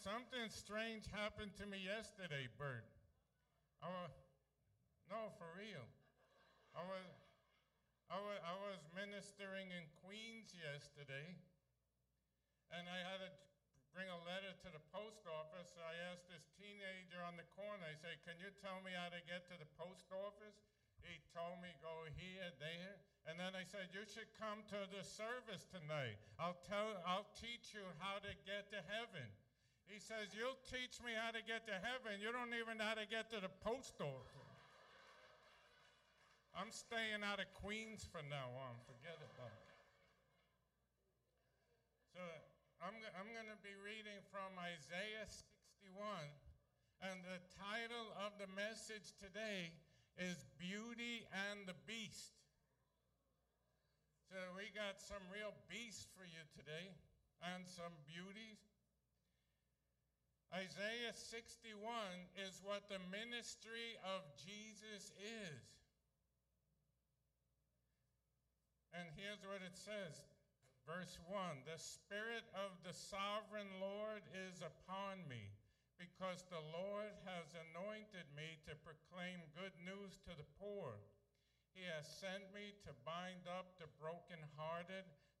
something strange happened to me yesterday, Bert. I was, no, for real. I was, I was, I was ministering in Queens yesterday, and I had to bring a letter to the post office. So I asked this teenager on the corner, I said, Can you tell me how to get to the post office? He told me go here, there. And then I said, You should come to the service tonight. I'll tell I'll teach you how to get to heaven. He says, You'll teach me how to get to heaven. You don't even know how to get to the post office. I'm staying out of Queens from now on. Forget about it. So I'm, I'm going to be reading from Isaiah 61. And the title of the message today is Beauty and the Beast. So we got some real beasts for you today and some beauties. Isaiah 61 is what the ministry of Jesus is. And here's what it says verse 1 The Spirit of the sovereign Lord is upon me, because the Lord has anointed me to proclaim good news to the poor. He has sent me to bind up the brokenhearted,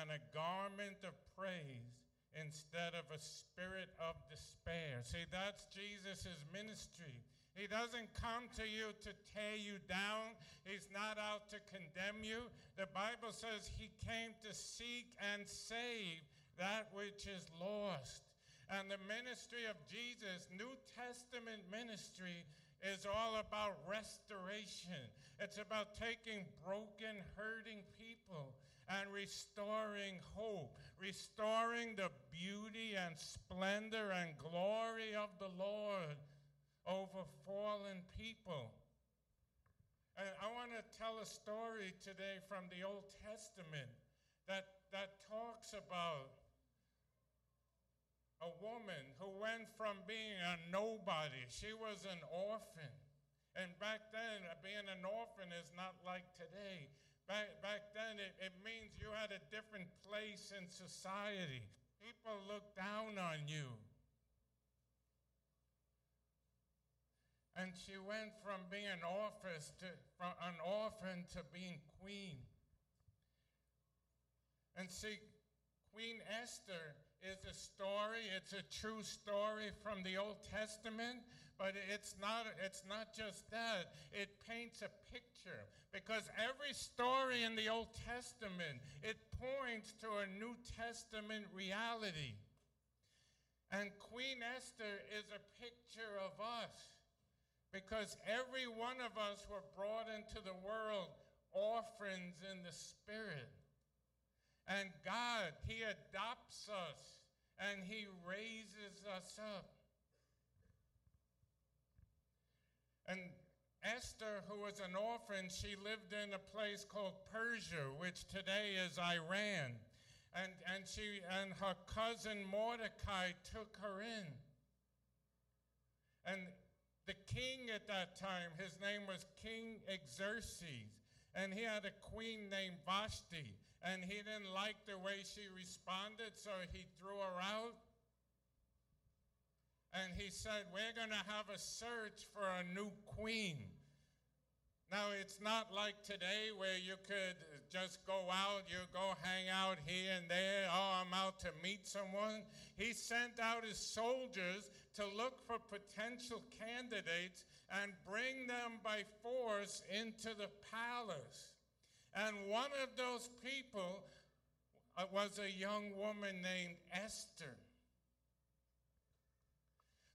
and a garment of praise instead of a spirit of despair. See, that's Jesus' ministry. He doesn't come to you to tear you down. He's not out to condemn you. The Bible says he came to seek and save that which is lost. And the ministry of Jesus, New Testament ministry, is all about restoration. It's about taking broken, hurting people and restoring hope, restoring the beauty and splendor and glory of the Lord over fallen people. And I want to tell a story today from the Old Testament that, that talks about a woman who went from being a nobody, she was an orphan. And back then, being an orphan is not like today. Back, back then, it, it means you had a different place in society. People looked down on you. And she went from being an, office to, from an orphan to being queen. And see, Queen Esther is a story, it's a true story from the Old Testament, but it's not, it's not just that. It paints a picture because every story in the Old Testament, it points to a New Testament reality. And Queen Esther is a picture of us because every one of us were brought into the world orphans in the spirit. And God, He adopts us and He raises us up. And Esther, who was an orphan, she lived in a place called Persia, which today is Iran. And, and, she, and her cousin Mordecai took her in. And the king at that time, his name was King Xerxes, and he had a queen named Vashti, and he didn't like the way she responded, so he threw her out. And he said, We're going to have a search for a new queen. Now, it's not like today where you could just go out, you go hang out here and there. Oh, I'm out to meet someone. He sent out his soldiers to look for potential candidates and bring them by force into the palace. And one of those people uh, was a young woman named Esther.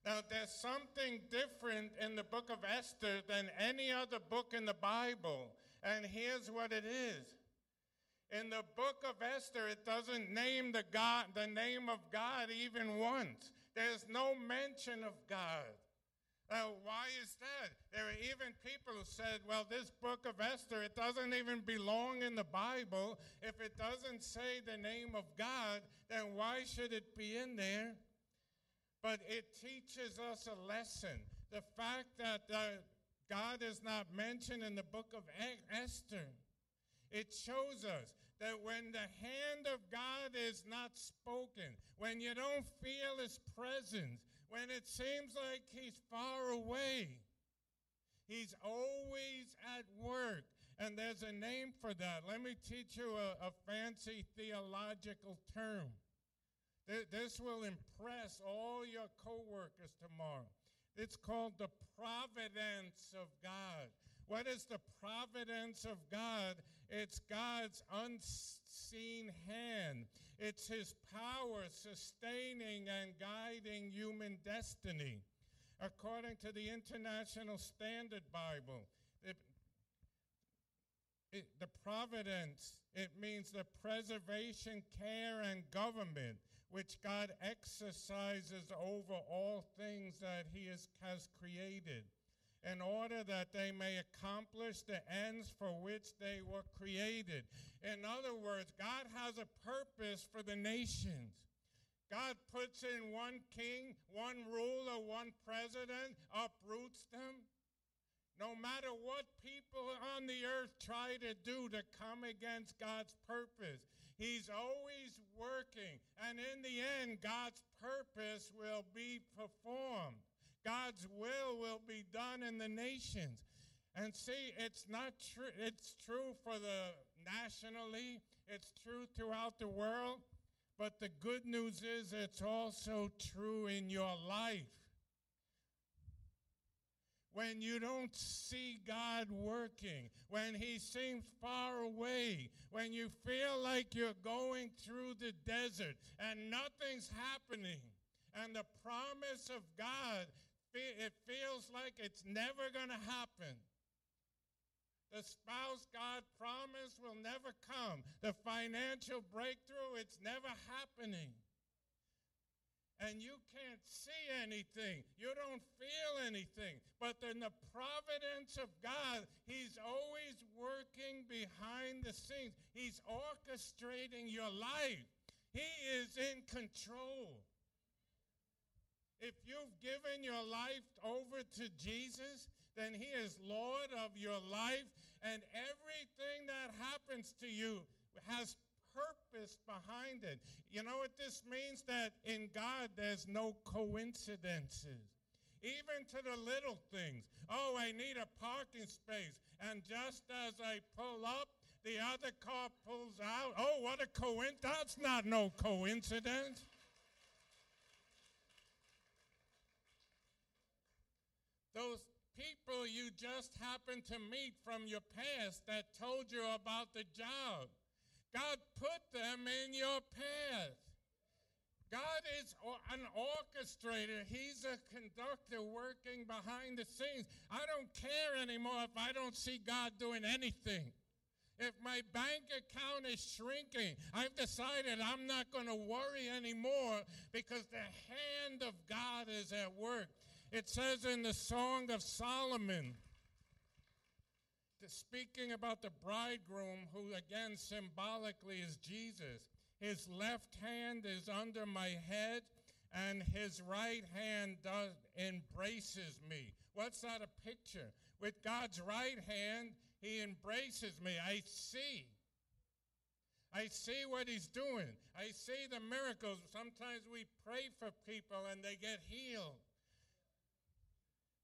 Now, there's something different in the book of Esther than any other book in the Bible. And here's what it is. In the book of Esther, it doesn't name the, God, the name of God even once. There's no mention of God. Uh, why is that? There are even people who said, well, this book of Esther, it doesn't even belong in the Bible. If it doesn't say the name of God, then why should it be in there? But it teaches us a lesson. The fact that uh, God is not mentioned in the book of Esther, it shows us that when the hand of God is not spoken, when you don't feel his presence, when it seems like he's far away. He's always at work. And there's a name for that. Let me teach you a, a fancy theological term. Th- this will impress all your coworkers tomorrow. It's called the providence of God. What is the providence of God? It's God's unseen hand. It's his power sustaining and guiding human destiny. According to the International Standard Bible, it, it, the providence, it means the preservation, care, and government which God exercises over all things that he is, has created in order that they may accomplish the ends for which they were created. In other words, God has a purpose for the nations. God puts in one king, one ruler, one president, uproots them. No matter what people on the earth try to do to come against God's purpose, He's always working. And in the end, God's purpose will be performed. God's will will be done in the nations. And see, it's not true. It's true for the nationally, it's true throughout the world. But the good news is it's also true in your life. When you don't see God working, when He seems far away, when you feel like you're going through the desert and nothing's happening, and the promise of God it feels like it's never going to happen. The spouse God promised will never come. The financial breakthrough, it's never happening. And you can't see anything. You don't feel anything. But in the providence of God, He's always working behind the scenes. He's orchestrating your life. He is in control. If you've given your life over to Jesus, then He is Lord of your life, and everything that happens to you has purpose behind it. You know what this means? That in God there's no coincidences. Even to the little things. Oh, I need a parking space. And just as I pull up, the other car pulls out. Oh, what a coincidence. That's not no coincidence. Those people you just happened to meet from your past that told you about the job. God put them in your path. God is an orchestrator. He's a conductor working behind the scenes. I don't care anymore if I don't see God doing anything. If my bank account is shrinking, I've decided I'm not going to worry anymore because the hand of God is at work. It says in the Song of Solomon, speaking about the bridegroom, who again symbolically is Jesus, his left hand is under my head, and his right hand does, embraces me. What's that a picture? With God's right hand, he embraces me. I see. I see what he's doing. I see the miracles. Sometimes we pray for people and they get healed.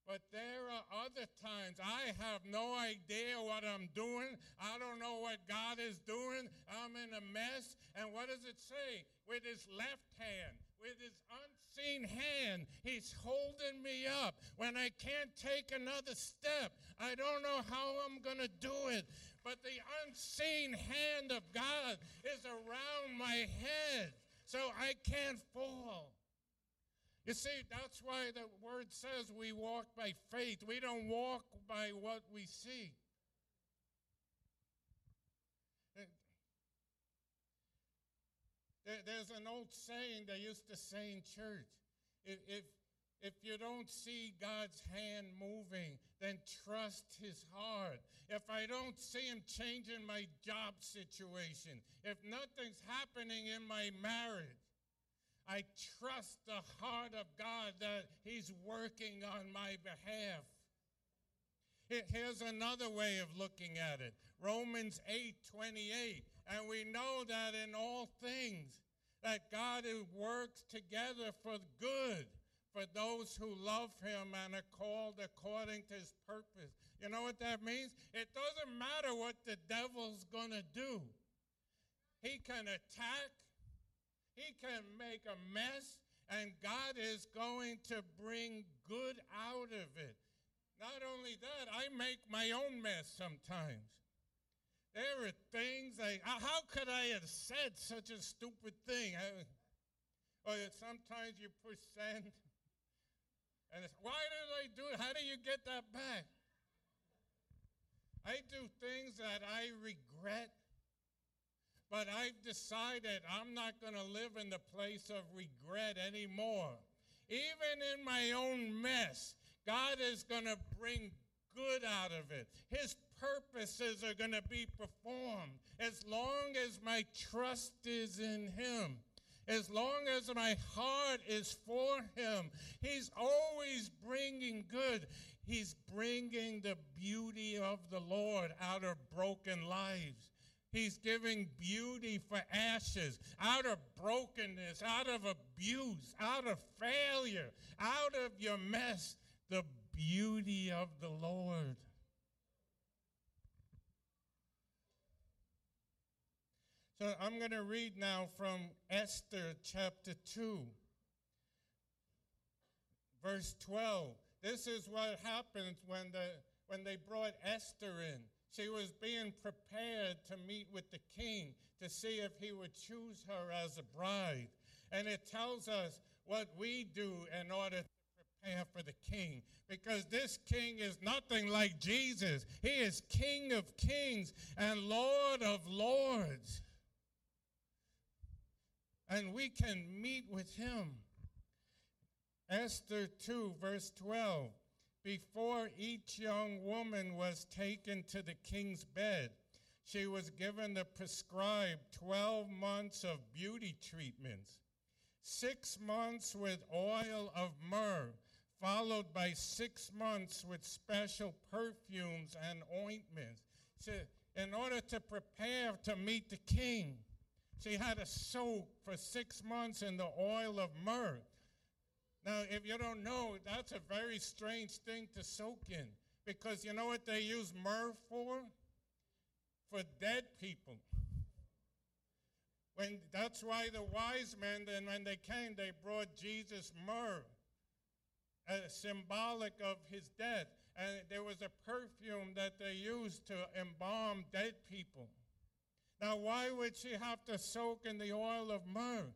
But there are other times I have no idea what I'm doing. I don't know what God is doing. I'm in a mess. And what does it say? With his left hand, with his unseen hand, he's holding me up. When I can't take another step, I don't know how I'm going to do it. But the unseen hand of God is around my head so I can't fall. You see, that's why the word says we walk by faith. We don't walk by what we see. There's an old saying they used to say in church. If, if, you don't see God's hand moving, then trust his heart. If I don't see him changing my job situation, if nothing's happening in my marriage, I trust the heart of God that he's working on my behalf. Here's another way of looking at it. Romans 8, 28. And we know that in all things, that God works together for good for those who love him and are called according to his purpose. You know what that means? It doesn't matter what the devil's going to do. He can attack, he can make a mess, and God is going to bring good out of it. Not only that, I make my own mess sometimes. There are things I, uh, how could I have said such a stupid thing? I, or sometimes you push send, and it's, why did I do it? How do you get that back? I do things that I regret, but I've decided I'm not going to live in the place of regret anymore. Even in my own mess, God is going to bring good out of it. His purposes are going to be performed as long as my trust is in Him. As long as my heart is for Him, He's always bringing good. He's bringing the beauty of the Lord out of broken lives. He's giving beauty for ashes, out of brokenness, out of abuse, out of failure, out of your mess the beauty of the Lord. So I'm going to read now from Esther chapter 2, verse 12. This is what happens when, the, when they brought Esther in. She was being prepared to meet with the king to see if he would choose her as a bride. And it tells us what we do in order to prepare for the king because this king is nothing like Jesus. He is King of kings and Lord of lords. And we can meet with him. Esther 2, verse 12. Before each young woman was taken to the king's bed, she was given the prescribed 12 months of beauty treatments, six months with oil of myrrh followed by six months with special perfumes and ointments. So, in order to prepare to meet the king, she had to soak for six months in the oil of myrrh. Now, if you don't know, that's a very strange thing to soak in because you know what they use myrrh for? For dead people. When that's why the wise men, then when they came, they brought Jesus myrrh uh, symbolic of his death. And there was a perfume that they used to embalm dead people. Now, why would she have to soak in the oil of myrrh?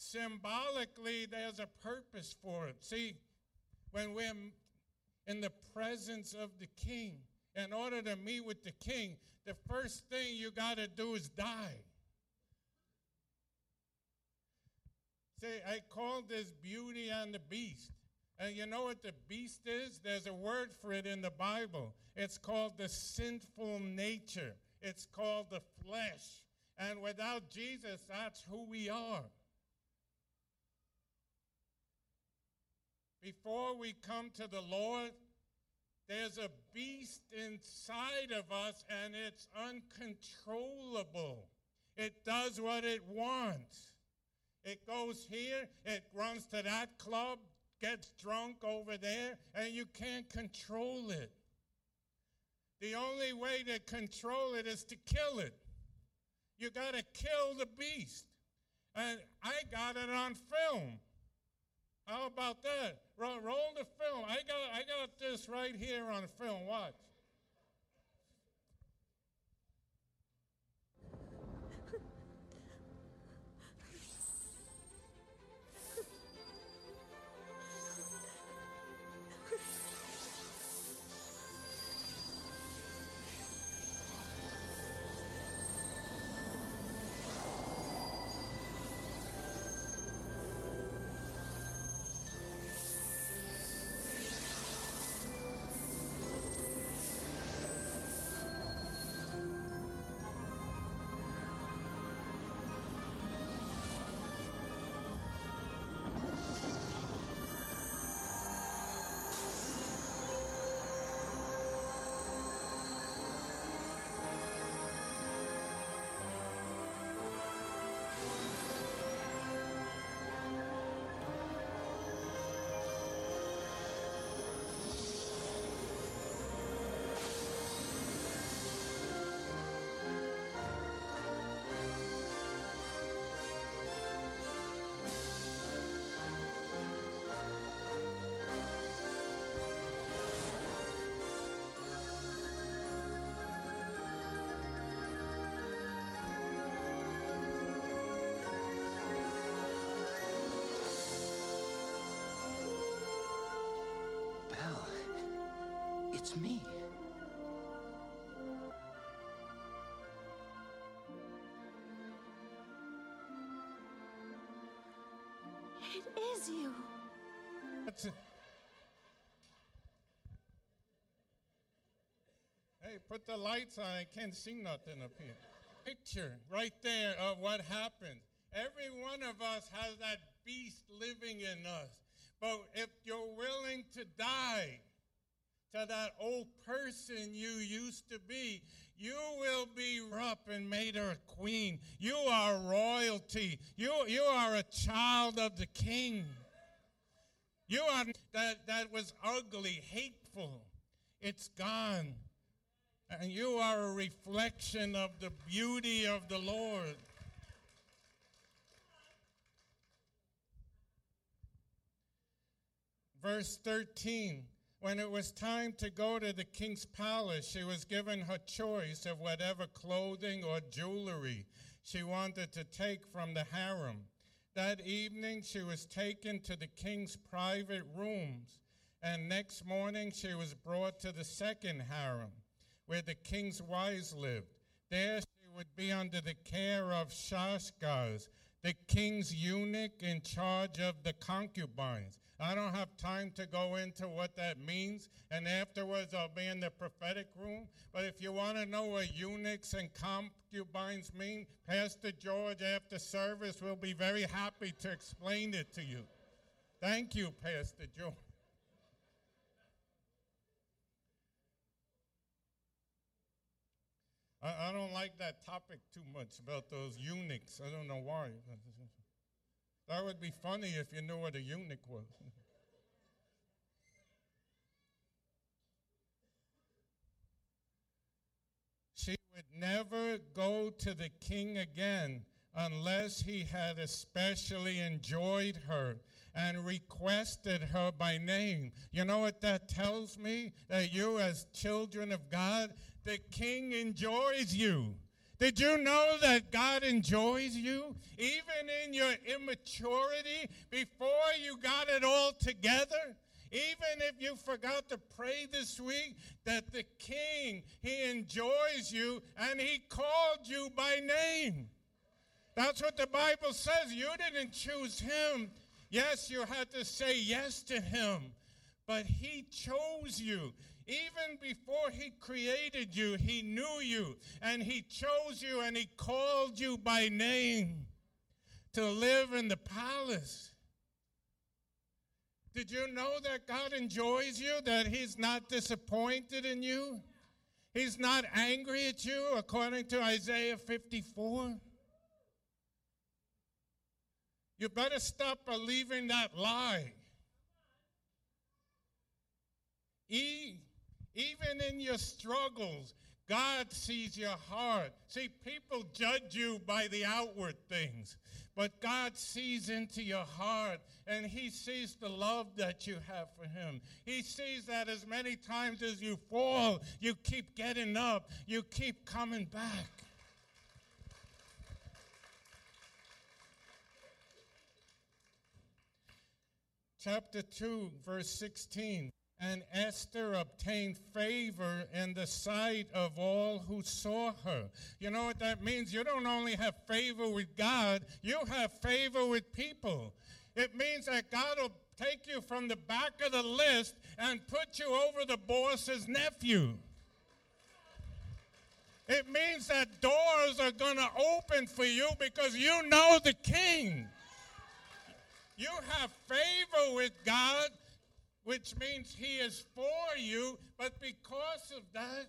Symbolically, there's a purpose for it. See, when we're in the presence of the king, in order to meet with the king, the first thing you got to do is die. See, I call this beauty and the beast. And you know what the beast is? There's a word for it in the Bible. It's called the sinful nature, it's called the flesh. And without Jesus, that's who we are. Before we come to the Lord, there's a beast inside of us and it's uncontrollable. It does what it wants. It goes here, it runs to that club, gets drunk over there and you can't control it. The only way to control it is to kill it. You got to kill the beast. And I got it on film. How about that? Roll, roll the film. I got, I got this right here on film. Watch. It is you. That's it. Hey, put the lights on. I can't see nothing up here. Picture right there of what happened. Every one of us has that beast living in us. But if you're willing to die to that old person you used to be, you will be up and made her a queen. You are royalty. You, you are a child of the king. You are that, that was ugly, hateful. It's gone. And you are a reflection of the beauty of the Lord. Verse 13 When it was time to go to the king's palace, she was given her choice of whatever clothing or jewelry she wanted to take from the harem. That evening, she was taken to the king's private rooms, and next morning, she was brought to the second harem, where the king's wives lived. There, she would be under the care of Shaashgaz, the king's eunuch in charge of the concubines. I don't have time to go into what that means, and afterwards I'll be in the prophetic room. But if you want to know what eunuchs and concubines mean, Pastor George after service will be very happy to explain it to you. Thank you, Pastor George. I, I don't like that topic too much about those eunuchs. I don't know why. That would be funny if you knew what a eunuch was. she would never go to the king again unless he had especially enjoyed her and requested her by name. You know what that tells me? That you, as children of God, the king enjoys you. Did you know that God enjoys you? Even in your immaturity, before you got it all together, even if you forgot to pray this week, that the King, He enjoys you and He called you by name. That's what the Bible says. You didn't choose Him. Yes, you had to say yes to Him, but He chose you. Even before he created you, he knew you and he chose you and he called you by name to live in the palace. Did you know that God enjoys you, that he's not disappointed in you? He's not angry at you, according to Isaiah 54. You better stop believing that lie. Eve even in your struggles, God sees your heart. See, people judge you by the outward things, but God sees into your heart and He sees the love that you have for Him. He sees that as many times as you fall, you keep getting up, you keep coming back. Chapter 2, verse 16 and Esther obtained favor in the sight of all who saw her. You know what that means? You don't only have favor with God, you have favor with people. It means that God will take you from the back of the list and put you over the boss's nephew. It means that doors are going to open for you because you know the king. You have favor with God which means He is for you, but because of that,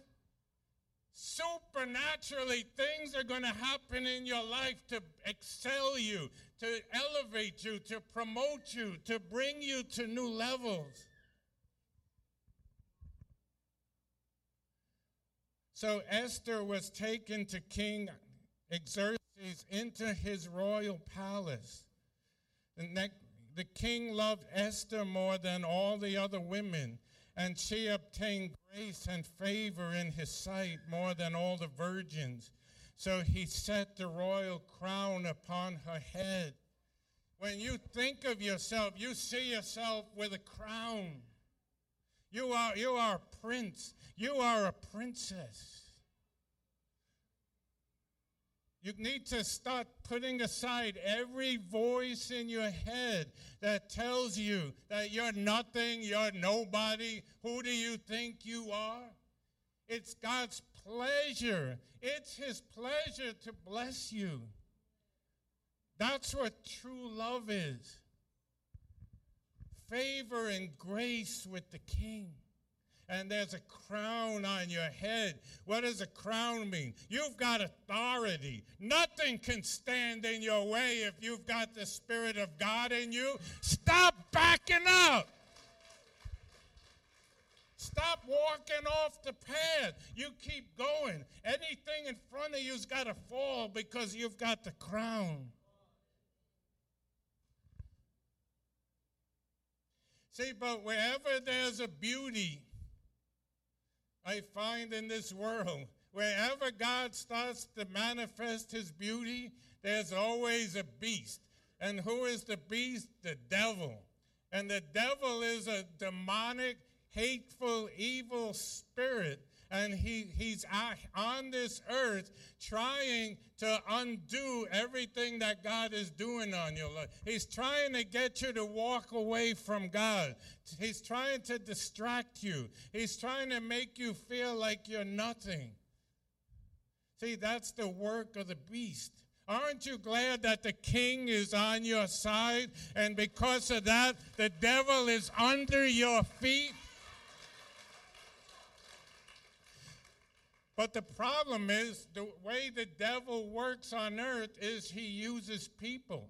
supernaturally things are going to happen in your life to excel you, to elevate you, to promote you, to bring you to new levels. So Esther was taken to King Xerxes into his royal palace. And that the king loved Esther more than all the other women, and she obtained grace and favor in his sight more than all the virgins. So he set the royal crown upon her head. When you think of yourself, you see yourself with a crown. You are, you are a prince. You are a princess. You need to start putting aside every voice in your head that tells you that you're nothing, you're nobody. Who do you think you are? It's God's pleasure. It's His pleasure to bless you. That's what true love is favor and grace with the King and there's a crown on your head. What does a crown mean? You've got authority. Nothing can stand in your way if you've got the Spirit of God in you. Stop backing up. Stop walking off the path. You keep going. Anything in front of you's got to fall because you've got the crown. See, but wherever there's a beauty, I find in this world. Wherever God starts to manifest his beauty, there's always a beast. And who is the beast? The devil. And the devil is a demonic, hateful, evil spirit and he, he's on this earth trying to undo everything that God is doing on your life. He's trying to get you to walk away from God. He's trying to distract you. He's trying to make you feel like you're nothing. See, that's the work of the beast. Aren't you glad that the king is on your side? And because of that, the devil is under your feet? But the problem is the way the devil works on earth is he uses people.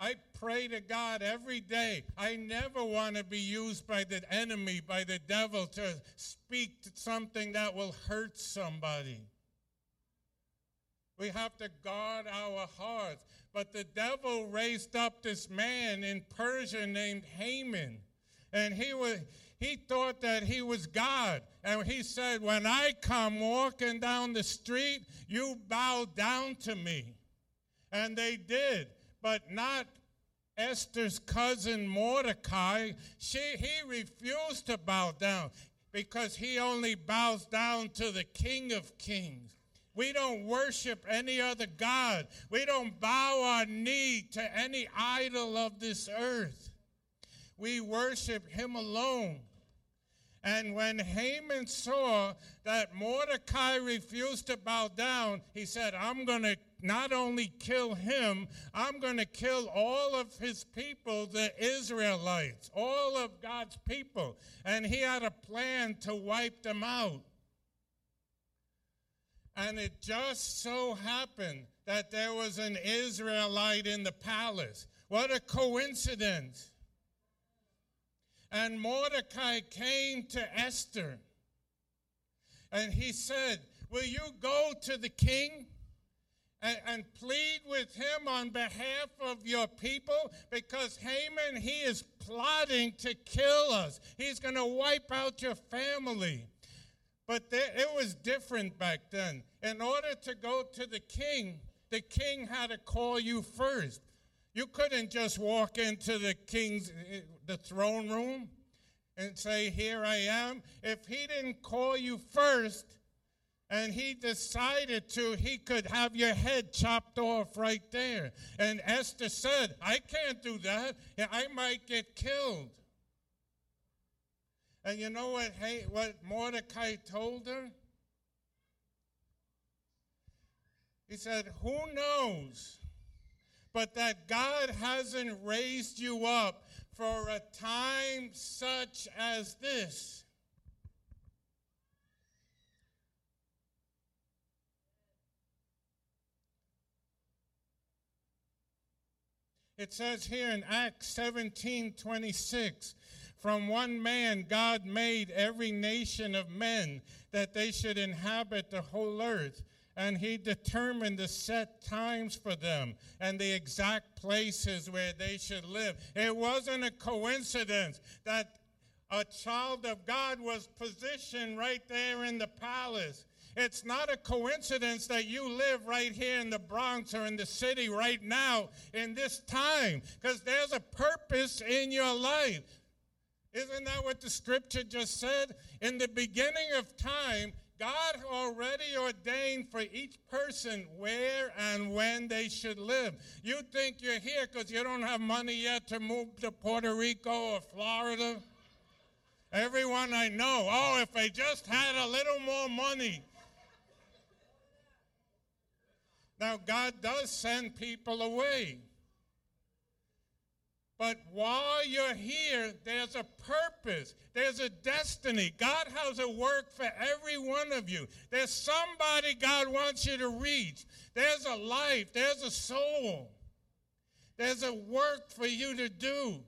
I pray to God every day. I never want to be used by the enemy, by the devil, to speak to something that will hurt somebody. We have to guard our hearts. But the devil raised up this man in Persia named Haman. And he was he thought that he was God. And he said, When I come walking down the street, you bow down to me. And they did, but not Esther's cousin Mordecai. She, he refused to bow down because he only bows down to the King of Kings. We don't worship any other God. We don't bow our knee to any idol of this earth. We worship him alone. And when Haman saw that Mordecai refused to bow down, he said, I'm going to not only kill him, I'm going to kill all of his people, the Israelites, all of God's people. And he had a plan to wipe them out. And it just so happened that there was an Israelite in the palace. What a coincidence. And Mordecai came to Esther and he said, Will you go to the king? And, and, plead with him on behalf of your people because Haman, he is plotting to kill us. He's going to wipe out your family. But there, it was different back then. In order to go to the king, the king had to call you first. You couldn't just walk into the king's the throne room and say, "Here I am." If he didn't call you first and he decided to, he could have your head chopped off right there. And Esther said, "I can't do that. I might get killed." And you know what hey, what Mordecai told her? He said, "Who knows?" but that God hasn't raised you up for a time such as this. It says here in Acts 17 26, from one man God made every nation of men that they should inhabit the whole earth and he determined the set times for them and the exact places where they should live. It wasn't a coincidence that a child of God was positioned right there in the palace. It's not a coincidence that you live right here in the Bronx or in the city right now in this time, because there's a purpose in your life. Isn't that what the scripture just said? In the beginning of time, God already ordained for each person where and when they should live. You think you're here because you don't have money yet to move to Puerto Rico or Florida? Everyone I know, oh, if they just had a little more money. Now, God does send people away. But while you're here, there's a purpose, there's a destiny. God has a work for every one of you. There's somebody God wants you to reach. There's a life, there's a soul, there's a work for you to do.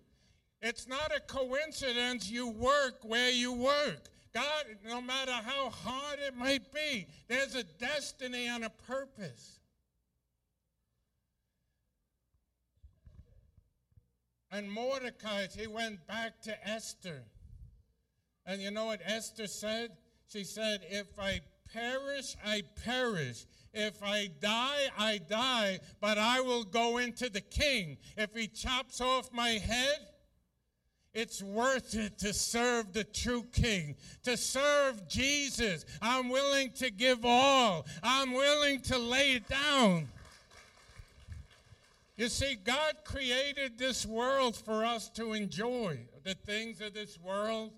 It's not a coincidence you work where you work. God, no matter how hard it might be, there's a destiny and a purpose. And Mordecai, he went back to Esther. And you know what Esther said? She said, If I perish, I perish. If I die, I die, but I will go into the king. If he chops off my head, it's worth it to serve the true king, to serve Jesus. I'm willing to give all, I'm willing to lay it down. You see, God created this world for us to enjoy the things of this world.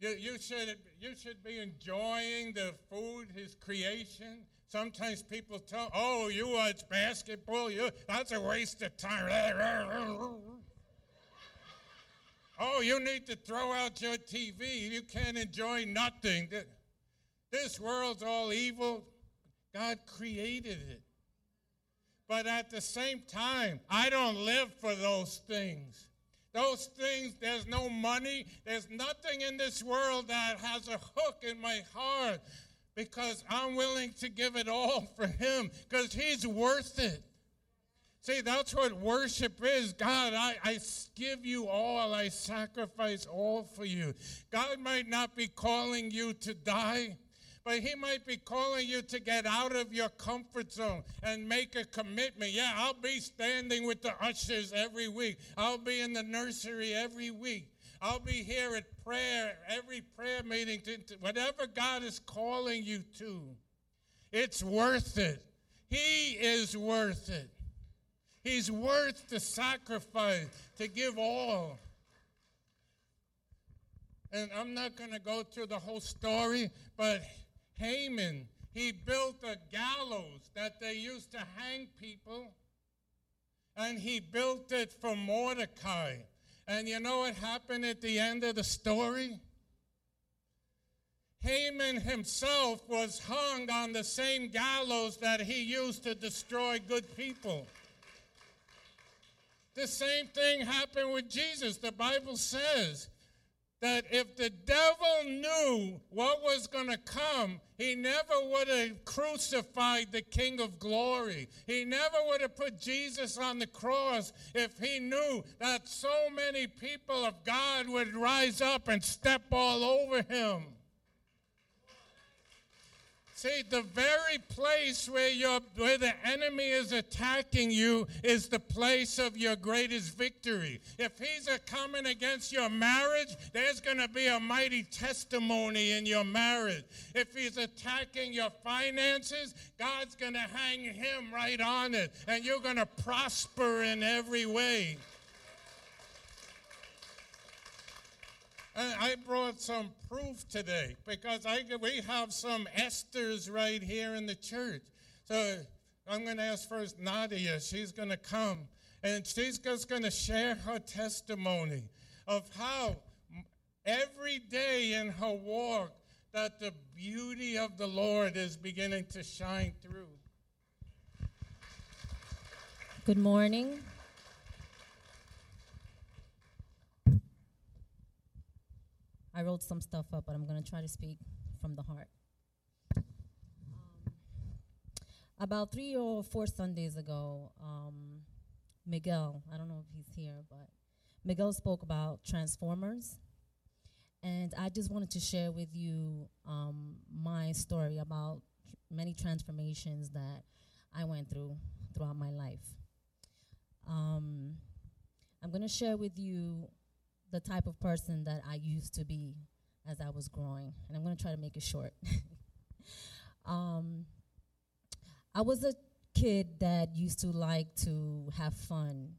You, you, should, you should be enjoying the food, His creation. Sometimes people tell, oh, you watch basketball, you, that's a waste of time. oh, you need to throw out your TV. You can't enjoy nothing. This world's all evil. God created it. But at the same time, I don't live for those things. Those things, there's no money, there's nothing in this world that has a hook in my heart because I'm willing to give it all for Him because He's worth it. See, that's what worship is. God, I, I give you all, I sacrifice all for you. God might not be calling you to die but he might be calling you to get out of your comfort zone and make a commitment. Yeah, I'll be standing with the ushers every week. I'll be in the nursery every week. I'll be here at prayer, every prayer meeting, whatever God is calling you to. It's worth it. He is worth it. He's worth the sacrifice to give all. And I'm not going to go through the whole story, but Haman, he built a gallows that they used to hang people, and he built it for Mordecai. And you know what happened at the end of the story? Haman himself was hung on the same gallows that he used to destroy good people. The same thing happened with Jesus. The Bible says that if the devil knew what was going to come, he never would have crucified the King of glory. He never would have put Jesus on the cross if he knew that so many people of God would rise up and step all over him. See, the very place where, where the enemy is attacking you is the place of your greatest victory. If he's coming against your marriage, there's going to be a mighty testimony in your marriage. If he's attacking your finances, God's going to hang him right on it, and you're going to prosper in every way. I brought some proof today because I, we have some Esthers right here in the church. So I'm going to ask first Nadia. She's going to come and she's just going to share her testimony of how every day in her walk that the beauty of the Lord is beginning to shine through. Good morning. I wrote some stuff up, but I'm going to try to speak from the heart. Um, about three or four Sundays ago, um, Miguel, I don't know if he's here, but Miguel spoke about transformers. And I just wanted to share with you um, my story about many transformations that I went through throughout my life. Um, I'm going to share with you the type of person that I used to be as I was growing. And I'm going to try to make it short. um, I was a kid that used to like to have fun,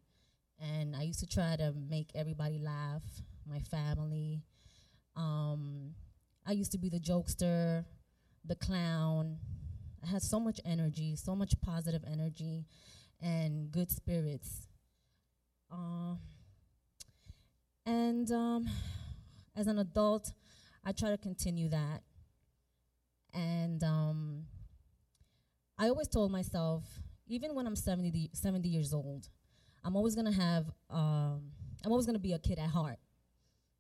and I used to try to make everybody laugh, my family. Um, I used to be the jokester, the clown. I had so much energy, so much positive energy, and good spirits. Uh, and um, as an adult, I try to continue that. And um, I always told myself, even when I'm 70, 70 years old, I'm always gonna have, um, I'm always gonna be a kid at heart,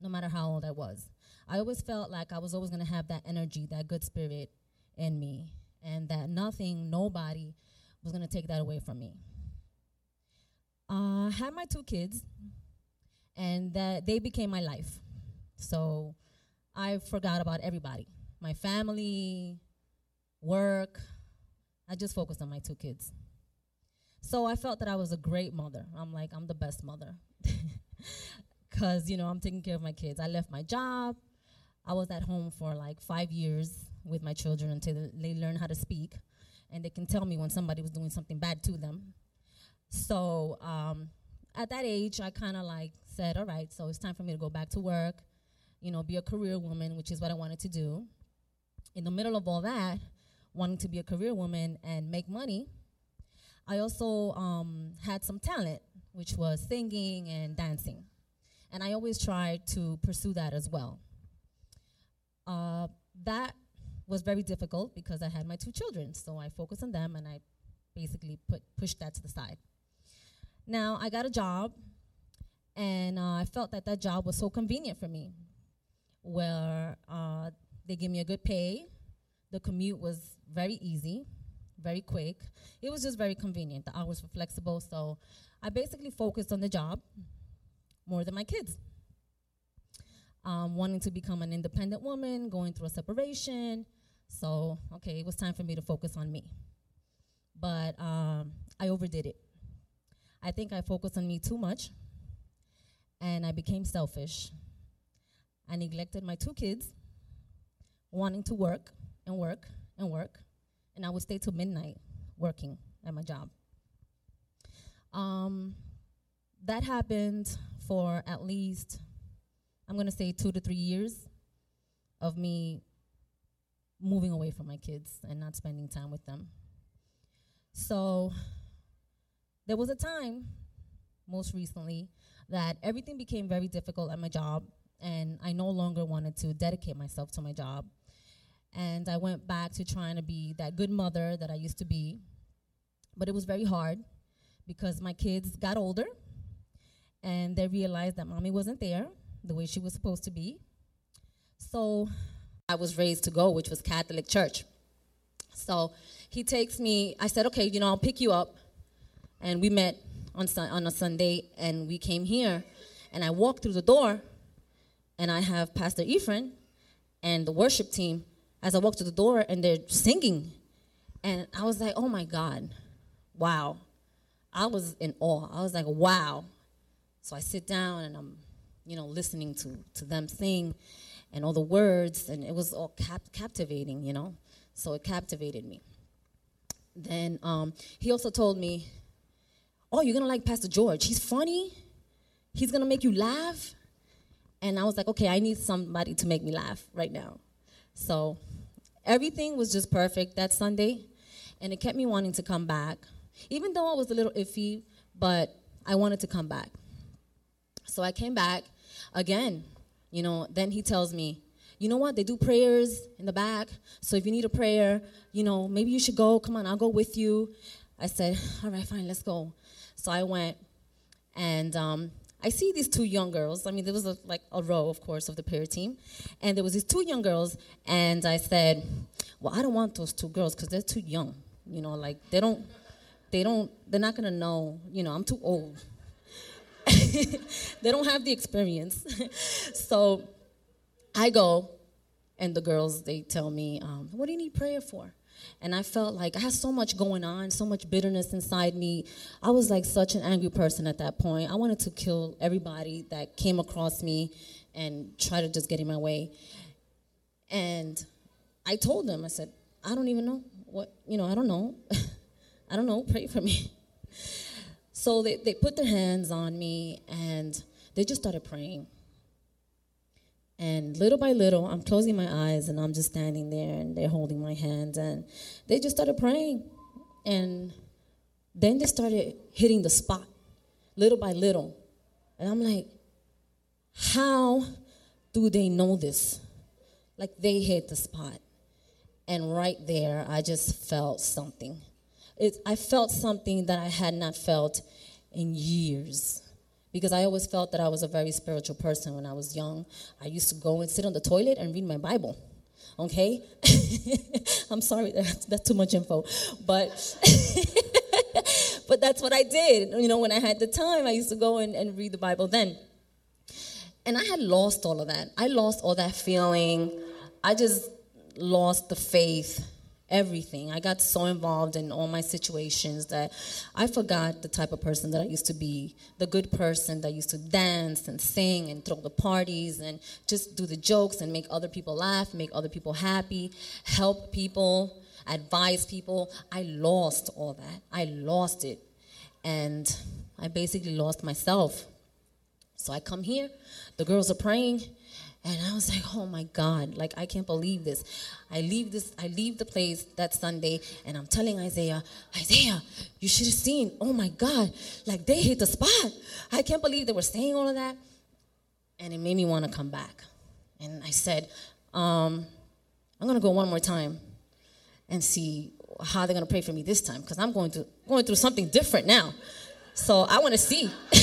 no matter how old I was. I always felt like I was always gonna have that energy, that good spirit in me, and that nothing, nobody was gonna take that away from me. Uh, I had my two kids, and that they became my life. So I forgot about everybody, my family, work. I just focused on my two kids. So I felt that I was a great mother. I'm like, I'm the best mother. Because, you know, I'm taking care of my kids. I left my job. I was at home for like five years with my children until they learn how to speak. And they can tell me when somebody was doing something bad to them. So um, at that age, I kind of like said, all right, so it's time for me to go back to work, you know, be a career woman, which is what I wanted to do. In the middle of all that, wanting to be a career woman and make money, I also um, had some talent, which was singing and dancing. And I always tried to pursue that as well. Uh, that was very difficult because I had my two children, so I focused on them and I basically put pushed that to the side. Now I got a job, and uh, I felt that that job was so convenient for me, where uh, they gave me a good pay, the commute was very easy, very quick. It was just very convenient. The hours were flexible, so I basically focused on the job more than my kids. Um, wanting to become an independent woman, going through a separation. So, okay, it was time for me to focus on me. But um, I overdid it. I think I focused on me too much and I became selfish. I neglected my two kids, wanting to work and work and work, and I would stay till midnight working at my job. Um, that happened for at least, I'm gonna say two to three years of me moving away from my kids and not spending time with them. So there was a time, most recently, that everything became very difficult at my job, and I no longer wanted to dedicate myself to my job. And I went back to trying to be that good mother that I used to be. But it was very hard because my kids got older and they realized that mommy wasn't there the way she was supposed to be. So I was raised to go, which was Catholic church. So he takes me, I said, okay, you know, I'll pick you up and we met on, on a Sunday, and we came here, and I walked through the door, and I have Pastor Ephraim and the worship team as I walked through the door, and they're singing, and I was like, oh my God, wow. I was in awe. I was like, wow. So I sit down and I'm, you know, listening to, to them sing and all the words, and it was all cap- captivating, you know. So it captivated me. Then um, he also told me oh, you're gonna like Pastor George. He's funny. He's gonna make you laugh. And I was like, okay, I need somebody to make me laugh right now. So everything was just perfect that Sunday. And it kept me wanting to come back. Even though I was a little iffy, but I wanted to come back. So I came back again. You know, then he tells me, you know what? They do prayers in the back. So if you need a prayer, you know, maybe you should go. Come on, I'll go with you. I said, all right, fine, let's go. So I went, and um, I see these two young girls. I mean, there was a, like a row, of course, of the prayer team, and there was these two young girls, and I said, "Well, I don't want those two girls because they're too young. You know, like they don't, they don't, they're not gonna know. You know, I'm too old. they don't have the experience. so I go, and the girls they tell me, um, "What do you need prayer for?" And I felt like I had so much going on, so much bitterness inside me. I was like such an angry person at that point. I wanted to kill everybody that came across me and try to just get in my way. And I told them, I said, I don't even know what, you know, I don't know. I don't know, pray for me. So they, they put their hands on me and they just started praying. And little by little, I'm closing my eyes and I'm just standing there and they're holding my hands and they just started praying. And then they started hitting the spot little by little. And I'm like, how do they know this? Like they hit the spot. And right there, I just felt something. It, I felt something that I had not felt in years because I always felt that I was a very spiritual person when I was young. I used to go and sit on the toilet and read my Bible. Okay? I'm sorry, that's, that's too much info. But but that's what I did. You know, when I had the time, I used to go and, and read the Bible then. And I had lost all of that. I lost all that feeling. I just lost the faith everything. I got so involved in all my situations that I forgot the type of person that I used to be the good person that used to dance and sing and throw the parties and just do the jokes and make other people laugh, make other people happy, help people, advise people. I lost all that. I lost it. And I basically lost myself. So I come here, the girls are praying, and I was like, oh my God, like I can't believe this. I leave this, I leave the place that Sunday, and I'm telling Isaiah, Isaiah, you should have seen, oh my God, like they hit the spot. I can't believe they were saying all of that. And it made me want to come back. And I said, um, I'm gonna go one more time and see how they're gonna pray for me this time, because I'm going to going through something different now. So I want to see.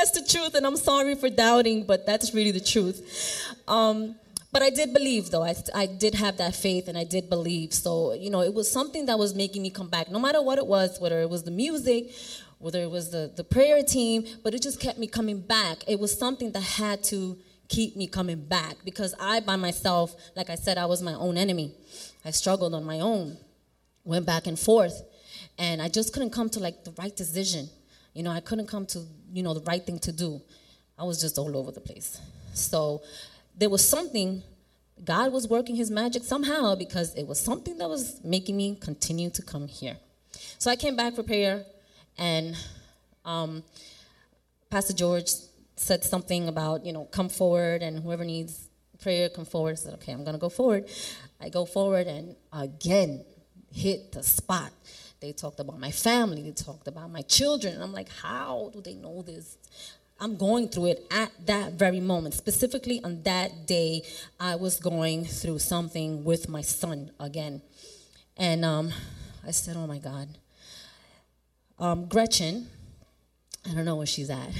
that's the truth. And I'm sorry for doubting, but that's really the truth. Um, but I did believe, though. I, I did have that faith and I did believe. So, you know, it was something that was making me come back, no matter what it was, whether it was the music, whether it was the, the prayer team, but it just kept me coming back. It was something that had to keep me coming back because I, by myself, like I said, I was my own enemy. I struggled on my own, went back and forth, and I just couldn't come to like the right decision. You know, I couldn't come to, you know, the right thing to do. I was just all over the place. So there was something, God was working his magic somehow because it was something that was making me continue to come here. So I came back for prayer, and um, Pastor George said something about, you know, come forward, and whoever needs prayer, come forward. I said, okay, I'm going to go forward. I go forward, and again, hit the spot. They talked about my family, they talked about my children. And I'm like, how do they know this? I'm going through it at that very moment. Specifically on that day, I was going through something with my son again. And um, I said, oh my God. Um, Gretchen, I don't know where she's at.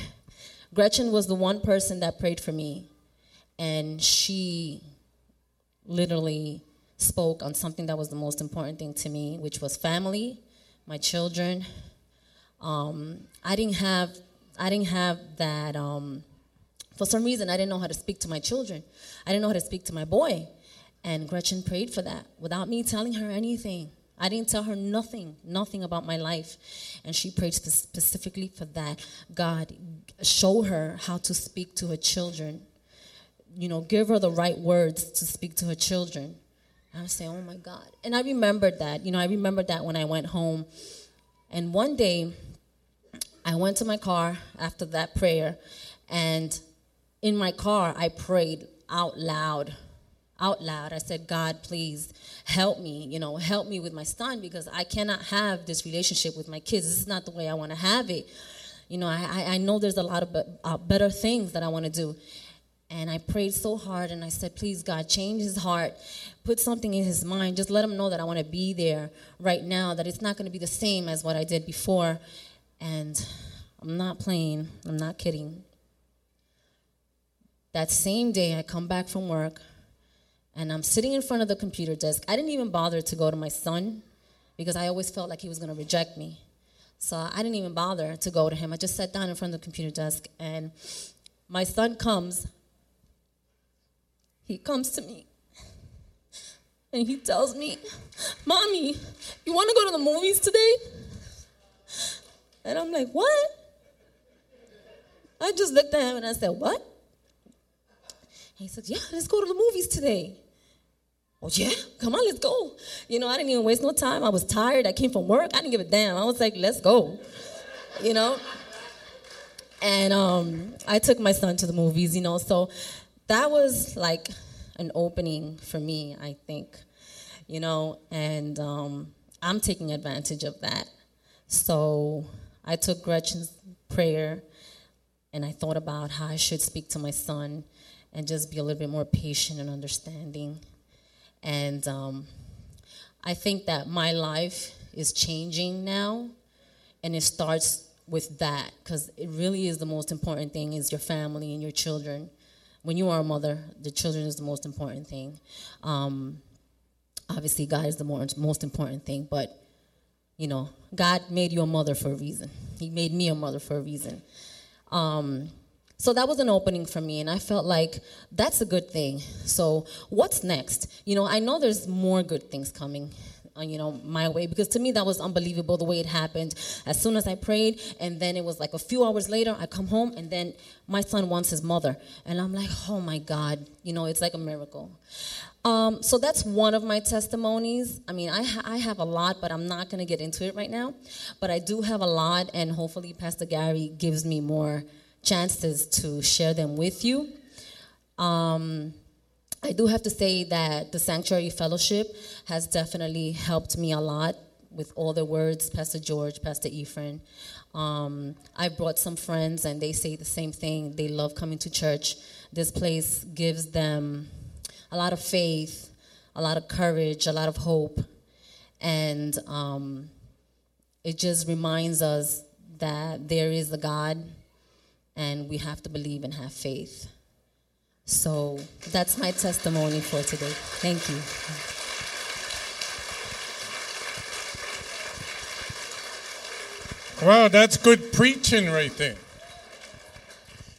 Gretchen was the one person that prayed for me, and she literally spoke on something that was the most important thing to me, which was family, my children. Um, I didn't have I didn't have that. Um, for some reason, I didn't know how to speak to my children. I didn't know how to speak to my boy, and Gretchen prayed for that without me telling her anything. I didn't tell her nothing, nothing about my life. And she prayed specifically for that. God, show her how to speak to her children. You know, give her the right words to speak to her children. I was saying, oh my God. And I remembered that. You know, I remembered that when I went home. And one day, I went to my car after that prayer, and in my car, I prayed out loud. Out loud. I said, God, please help me, you know, help me with my son because I cannot have this relationship with my kids. This is not the way I want to have it. You know, I, I know there's a lot of uh, better things that I want to do. And I prayed so hard and I said, please, God, change his heart. Put something in his mind. Just let him know that I want to be there right now, that it's not going to be the same as what I did before. And I'm not playing, I'm not kidding. That same day, I come back from work and I'm sitting in front of the computer desk. I didn't even bother to go to my son because I always felt like he was going to reject me. So I didn't even bother to go to him. I just sat down in front of the computer desk and my son comes. He comes to me And he tells me, Mommy, you want to go to the movies today? And I'm like, What? I just looked at him and I said, What? And he said, Yeah, let's go to the movies today. Oh, yeah, come on, let's go. You know, I didn't even waste no time. I was tired. I came from work. I didn't give a damn. I was like, Let's go. You know? And um, I took my son to the movies, you know, so that was like an opening for me, I think, you know, and um, I'm taking advantage of that. So I took Gretchen's prayer and I thought about how I should speak to my son and just be a little bit more patient and understanding. And um, I think that my life is changing now, and it starts with that because it really is the most important thing is your family and your children when you are a mother the children is the most important thing. Um, obviously god is the more, most important thing but you know god made you a mother for a reason. He made me a mother for a reason. Um, so that was an opening for me and i felt like that's a good thing. So what's next? You know i know there's more good things coming you know, my way because to me that was unbelievable the way it happened. As soon as I prayed, and then it was like a few hours later, I come home, and then my son wants his mother, and I'm like, oh my God, you know, it's like a miracle. Um, so that's one of my testimonies. I mean, I, ha- I have a lot, but I'm not going to get into it right now. But I do have a lot, and hopefully, Pastor Gary gives me more chances to share them with you. Um, I do have to say that the Sanctuary Fellowship has definitely helped me a lot with all the words, Pastor George, Pastor Ephraim. Um, I brought some friends, and they say the same thing. They love coming to church. This place gives them a lot of faith, a lot of courage, a lot of hope, and um, it just reminds us that there is a God, and we have to believe and have faith. So that's my testimony for today. Thank you. Wow, that's good preaching right there.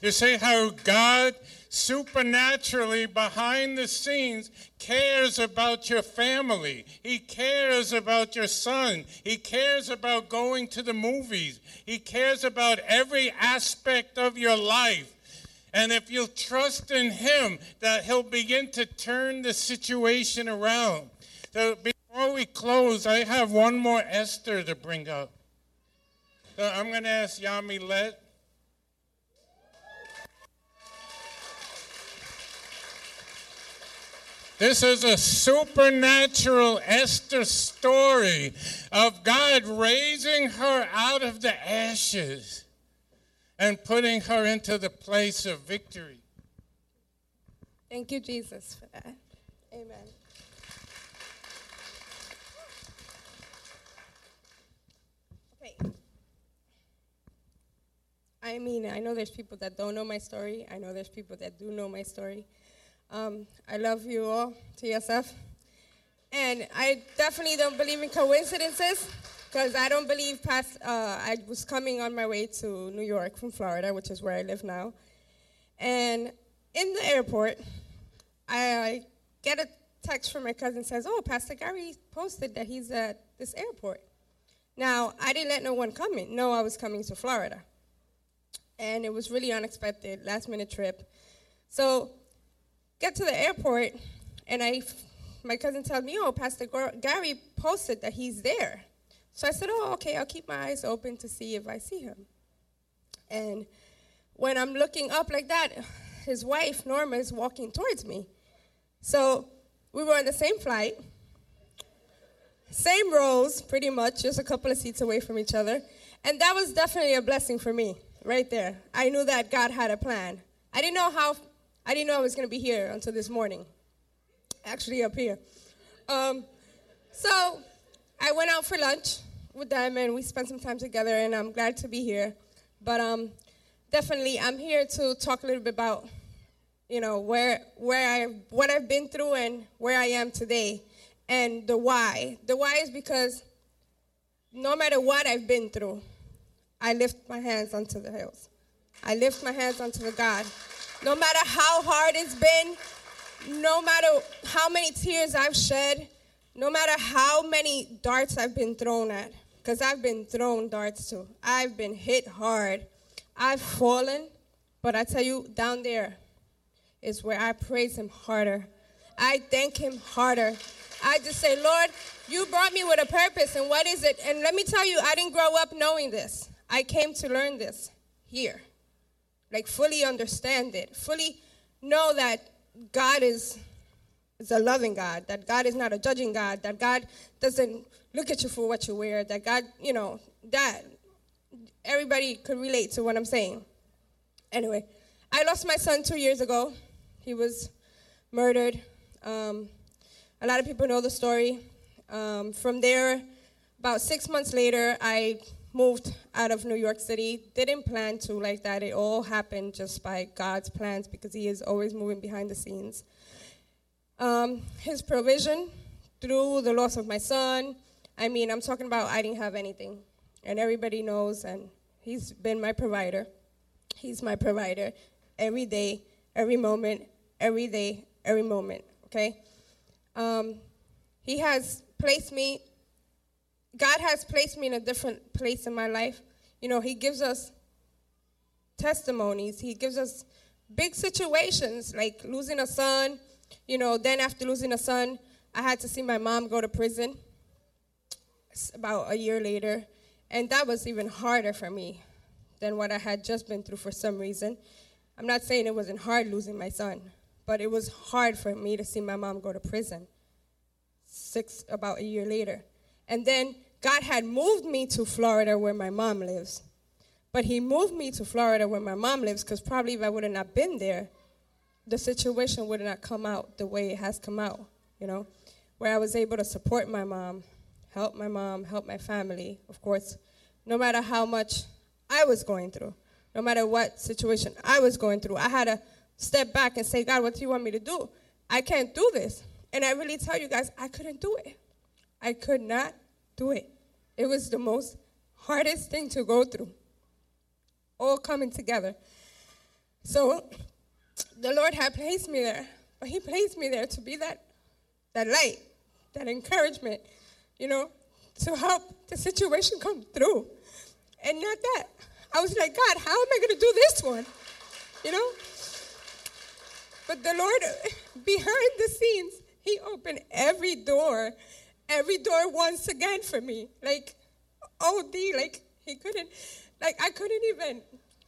You see how God supernaturally behind the scenes cares about your family. He cares about your son. He cares about going to the movies. He cares about every aspect of your life. And if you'll trust in Him, that He'll begin to turn the situation around. So before we close, I have one more Esther to bring up. So I'm going to ask Yamilet. This is a supernatural Esther story of God raising her out of the ashes and putting her into the place of victory. Thank you, Jesus, for that. Amen. Okay. I mean, I know there's people that don't know my story. I know there's people that do know my story. Um, I love you all, TSF. And I definitely don't believe in coincidences because I don't believe past. Uh, I was coming on my way to New York from Florida, which is where I live now, and in the airport, I, get a text from my cousin says, "Oh, Pastor Gary posted that he's at this airport." Now I didn't let no one come in. No, I was coming to Florida, and it was really unexpected, last minute trip. So get to the airport, and I, my cousin tells me, "Oh, Pastor Gary posted that he's there." So I said, Oh, okay, I'll keep my eyes open to see if I see him. And when I'm looking up like that, his wife, Norma, is walking towards me. So we were on the same flight, same rows, pretty much, just a couple of seats away from each other. And that was definitely a blessing for me, right there. I knew that God had a plan. I didn't know how, I didn't know I was going to be here until this morning, actually, up here. Um, so I went out for lunch with them and we spent some time together, and I'm glad to be here. But um, definitely, I'm here to talk a little bit about, you know, where where I what I've been through and where I am today, and the why. The why is because no matter what I've been through, I lift my hands onto the hills. I lift my hands onto the God. No matter how hard it's been, no matter how many tears I've shed, no matter how many darts I've been thrown at, because I've been thrown darts too. I've been hit hard. I've fallen, but I tell you, down there is where I praise Him harder. I thank Him harder. I just say, Lord, you brought me with a purpose, and what is it? And let me tell you, I didn't grow up knowing this. I came to learn this here. Like, fully understand it, fully know that God is, is a loving God, that God is not a judging God, that God doesn't look at you for what you wear, that God, you know, that everybody could relate to what I'm saying. Anyway, I lost my son two years ago. He was murdered. Um, a lot of people know the story. Um, from there, about six months later, I moved out of New York City. Didn't plan to like that. It all happened just by God's plans because He is always moving behind the scenes. Um, his provision through the loss of my son. I mean, I'm talking about I didn't have anything, and everybody knows, and He's been my provider. He's my provider every day, every moment, every day, every moment. Okay. Um, he has placed me God has placed me in a different place in my life. You know, He gives us testimonies, He gives us big situations like losing a son. You know, then after losing a son, I had to see my mom go to prison about a year later. And that was even harder for me than what I had just been through for some reason. I'm not saying it wasn't hard losing my son, but it was hard for me to see my mom go to prison six about a year later. And then God had moved me to Florida where my mom lives. But he moved me to Florida where my mom lives because probably if I would have not been there, the situation would not come out the way it has come out, you know, where I was able to support my mom, help my mom, help my family, of course, no matter how much I was going through, no matter what situation I was going through. I had to step back and say, God, what do you want me to do? I can't do this. And I really tell you guys, I couldn't do it. I could not do it. It was the most hardest thing to go through, all coming together. So the Lord had placed me there, but He placed me there to be that, that light, that encouragement, you know, to help the situation come through. And not that. I was like, God, how am I going to do this one? You know? But the Lord, behind the scenes, He opened every door every door once again for me. Like, oh, OD, like, he couldn't, like, I couldn't even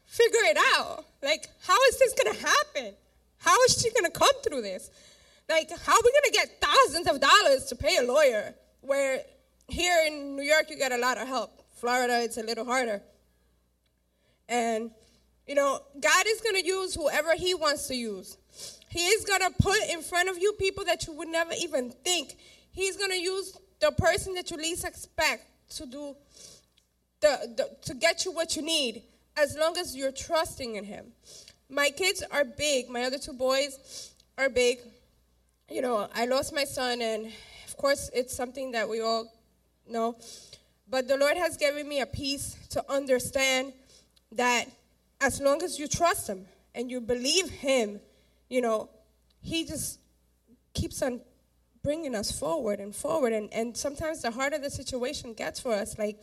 figure it out. Like, how is this gonna happen? How is she gonna come through this? Like, how are we gonna get thousands of dollars to pay a lawyer? Where here in New York, you get a lot of help. Florida, it's a little harder. And, you know, God is gonna use whoever He wants to use. He is gonna put in front of you people that you would never even think He's going to use the person that you least expect to do the, the, to get you what you need as long as you're trusting in him. My kids are big. My other two boys are big. You know, I lost my son and of course it's something that we all know. But the Lord has given me a peace to understand that as long as you trust him and you believe him, you know, he just keeps on bringing us forward and forward. And, and sometimes the harder the situation gets for us, like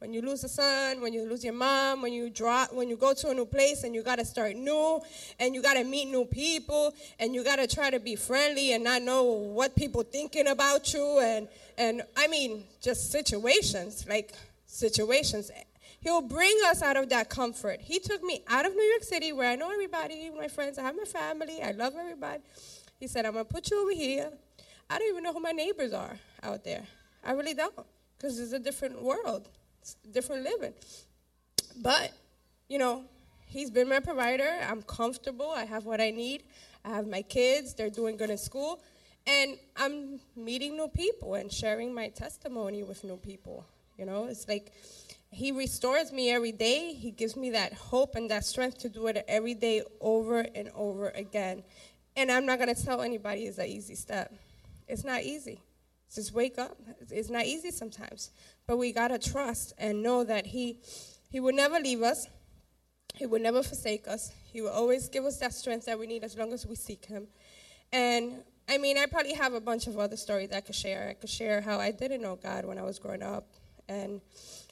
when you lose a son, when you lose your mom, when you drop, when you go to a new place and you got to start new, and you got to meet new people, and you got to try to be friendly and not know what people thinking about you, and and I mean just situations like situations. He'll bring us out of that comfort. He took me out of New York City, where I know everybody, my friends, I have my family, I love everybody. He said, "I'm gonna put you over here." I don't even know who my neighbors are out there. I really don't, because it's a different world, it's different living. But, you know, he's been my provider. I'm comfortable. I have what I need. I have my kids. They're doing good in school. And I'm meeting new people and sharing my testimony with new people. You know, it's like he restores me every day. He gives me that hope and that strength to do it every day over and over again. And I'm not going to tell anybody it's an easy step. It's not easy. Just wake up. It's not easy sometimes. But we got to trust and know that He, he will never leave us, He will never forsake us. He will always give us that strength that we need as long as we seek Him. And I mean, I probably have a bunch of other stories I could share. I could share how I didn't know God when I was growing up and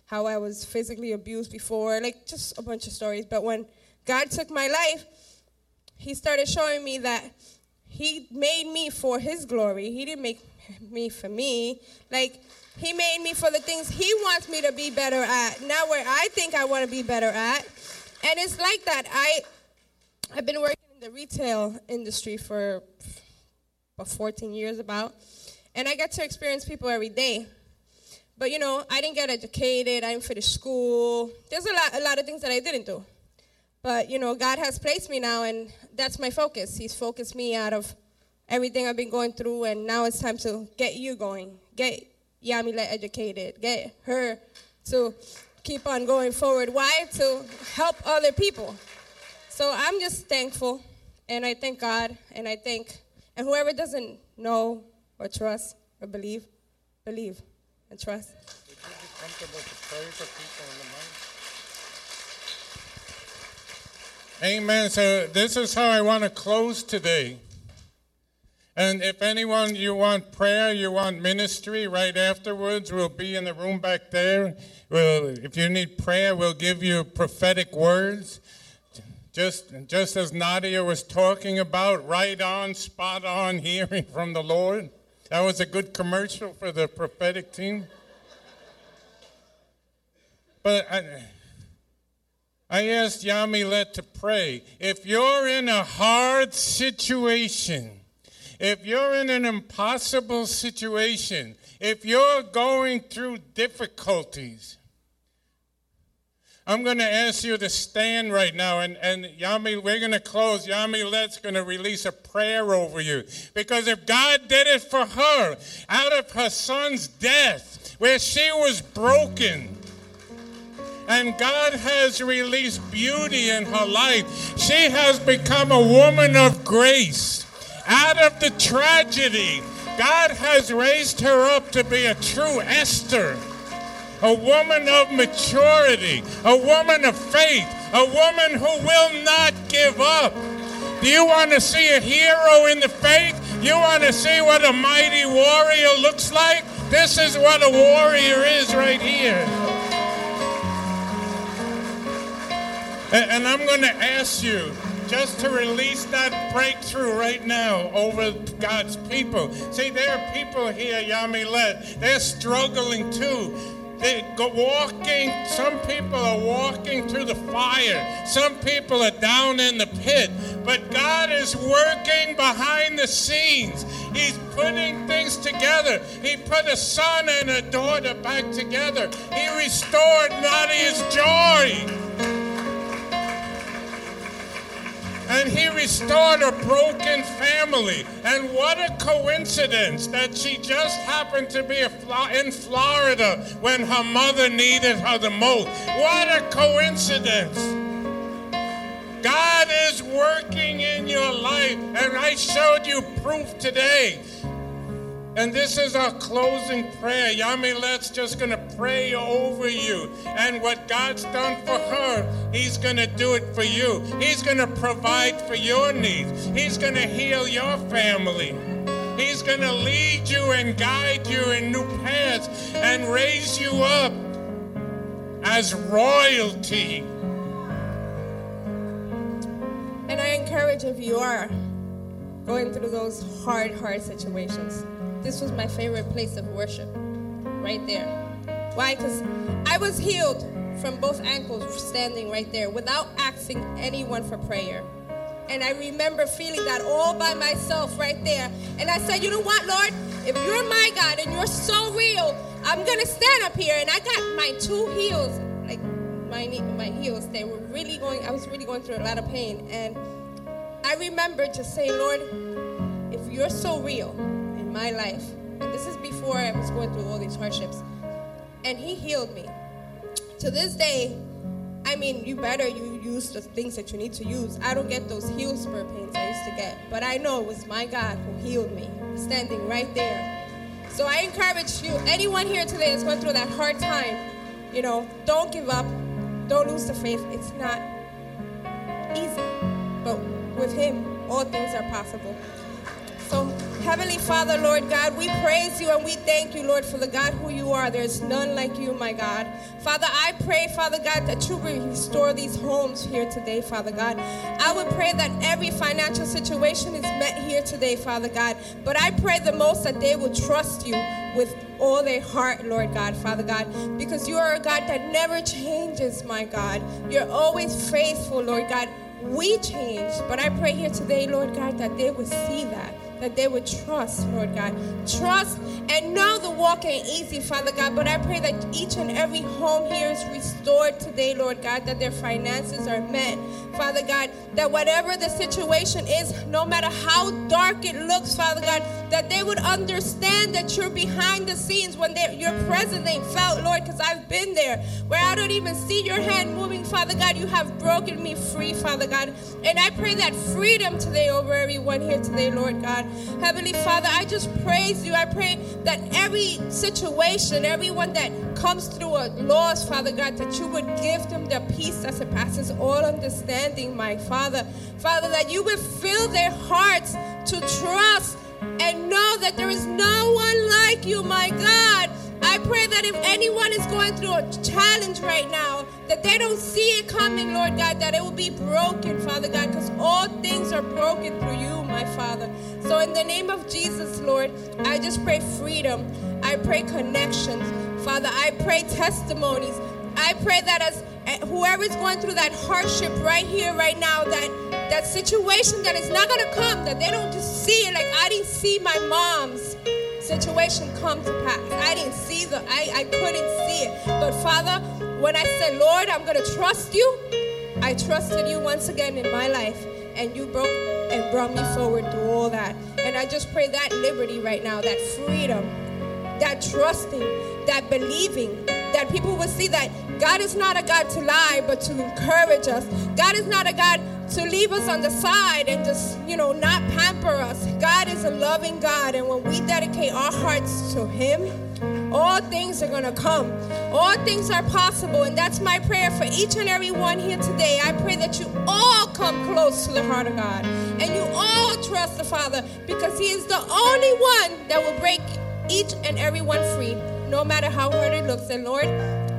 how I was physically abused before, like just a bunch of stories. But when God took my life, He started showing me that He made me for His glory. He didn't make me for me. Like, He made me for the things He wants me to be better at, not where I think I want to be better at. And it's like that. I, I've been working in the retail industry for about 14 years about, and I get to experience people every day. But you know, I didn't get educated. I didn't finish school. There's a lot, a lot of things that I didn't do. But you know, God has placed me now, and that's my focus. He's focused me out of everything I've been going through, and now it's time to get you going. Get Yamile educated. Get her to keep on going forward. Why? To help other people. So I'm just thankful, and I thank God, and I thank, and whoever doesn't know or trust or believe, believe and trust. Amen. So this is how I want to close today. And if anyone you want prayer, you want ministry, right afterwards, we'll be in the room back there. We'll, if you need prayer, we'll give you prophetic words. Just, just as Nadia was talking about, right on, spot on, hearing from the Lord. That was a good commercial for the prophetic team. But I, I asked Yamilet to pray. If you're in a hard situation, if you're in an impossible situation, if you're going through difficulties, I'm going to ask you to stand right now. And, and Yami, we're going to close. Yamilet's going to release a prayer over you. Because if God did it for her out of her son's death, where she was broken, and God has released beauty in her life, she has become a woman of grace. Out of the tragedy, God has raised her up to be a true Esther a woman of maturity, a woman of faith, a woman who will not give up. Do you want to see a hero in the faith? You want to see what a mighty warrior looks like? This is what a warrior is right here. And I'm going to ask you just to release that breakthrough right now over God's people. See, there are people here, Yami Yamilet, they're struggling too. They're walking, some people are walking through the fire. Some people are down in the pit. But God is working behind the scenes. He's putting things together. He put a son and a daughter back together. He restored Nadia's joy. And he restored a broken family. And what a coincidence that she just happened to be in Florida when her mother needed her the most. What a coincidence. God is working in your life, and I showed you proof today. And this is our closing prayer. Yamilet's just going to pray over you. And what God's done for her, He's going to do it for you. He's going to provide for your needs. He's going to heal your family. He's going to lead you and guide you in new paths and raise you up as royalty. And I encourage if you are going through those hard, hard situations this was my favorite place of worship, right there. Why? Because I was healed from both ankles standing right there without asking anyone for prayer. And I remember feeling that all by myself right there. And I said, you know what, Lord? If you're my God and you're so real, I'm going to stand up here. And I got my two heels, like my, my heels, they were really going, I was really going through a lot of pain. And I remember just saying, Lord, if you're so real, my life. And this is before I was going through all these hardships. And he healed me. To this day, I mean, you better you use the things that you need to use. I don't get those heel spur pains I used to get, but I know it was my God who healed me, standing right there. So I encourage you, anyone here today that's going through that hard time, you know, don't give up, don't lose the faith. It's not easy, but with Him, all things are possible. Heavenly Father, Lord God, we praise you and we thank you, Lord, for the God who you are. There's none like you, my God. Father, I pray, Father God, that you restore these homes here today, Father God. I would pray that every financial situation is met here today, Father God. But I pray the most that they will trust you with all their heart, Lord God, Father God, because you are a God that never changes, my God. You're always faithful, Lord God. We change, but I pray here today, Lord God, that they will see that that they would trust, Lord God. Trust and know the walk ain't easy, Father God, but I pray that each and every home here is restored today, Lord God, that their finances are met, Father God, that whatever the situation is, no matter how dark it looks, Father God, that they would understand that you're behind the scenes when your presence ain't felt, Lord, because I've been there where I don't even see your hand moving, Father God. You have broken me free, Father God. And I pray that freedom today over everyone here today, Lord God. Heavenly Father, I just praise you. I pray that every situation, everyone that comes through a loss, Father God, that you would give them the peace that surpasses all understanding, my Father. Father, that you would fill their hearts to trust and know that there is no one like you, my God. I pray that if anyone is going through a challenge right now, that they don't see it coming, Lord God, that it will be broken, Father God, because all things are broken through you, my Father. So, in the name of Jesus, Lord, I just pray freedom. I pray connections. Father, I pray testimonies. I pray that as eh, whoever is going through that hardship right here, right now, that that situation that is not going to come, that they don't just see it like I didn't see my mom's situation come to pass. I didn't see the, I, I couldn't see it. But Father, when I said, Lord, I'm going to trust you, I trusted you once again in my life. And you broke and brought me forward through all that. And I just pray that liberty right now, that freedom, that trusting, that believing, that people will see that God is not a God to lie, but to encourage us. God is not a God to leave us on the side and just, you know, not pamper us. God is a loving God, and when we dedicate our hearts to Him, all things are going to come. All things are possible, and that's my prayer for each and every one here today. I pray that you all come close to the heart of God and you all trust the Father because He is the only one that will break each and every one free, no matter how hard it looks. And Lord,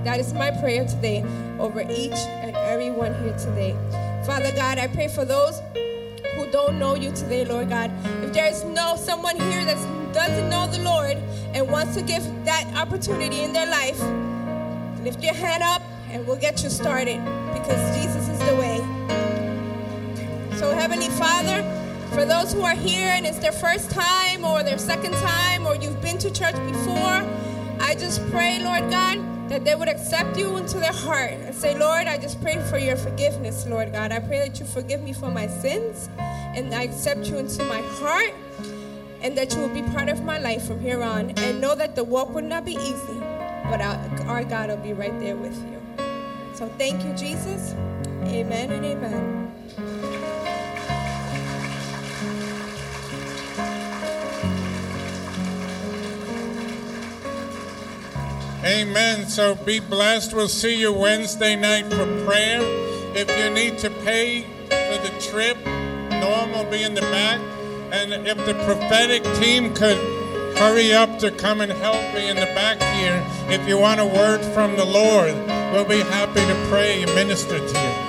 that is my prayer today over each and every one here today. Father God, I pray for those who don't know you today, Lord God. If there is no someone here that doesn't know the Lord and wants to give that opportunity in their life, lift your hand up and we'll get you started because Jesus is the way. So, Heavenly Father, for those who are here and it's their first time or their second time or you've been to church before, I just pray, Lord God that they would accept you into their heart and say, Lord, I just pray for your forgiveness, Lord God. I pray that you forgive me for my sins and I accept you into my heart and that you will be part of my life from here on. And know that the walk would not be easy, but our God will be right there with you. So thank you, Jesus. Amen and amen. Amen. So be blessed. We'll see you Wednesday night for prayer. If you need to pay for the trip, Norm will be in the back. And if the prophetic team could hurry up to come and help me in the back here, if you want a word from the Lord, we'll be happy to pray and minister to you.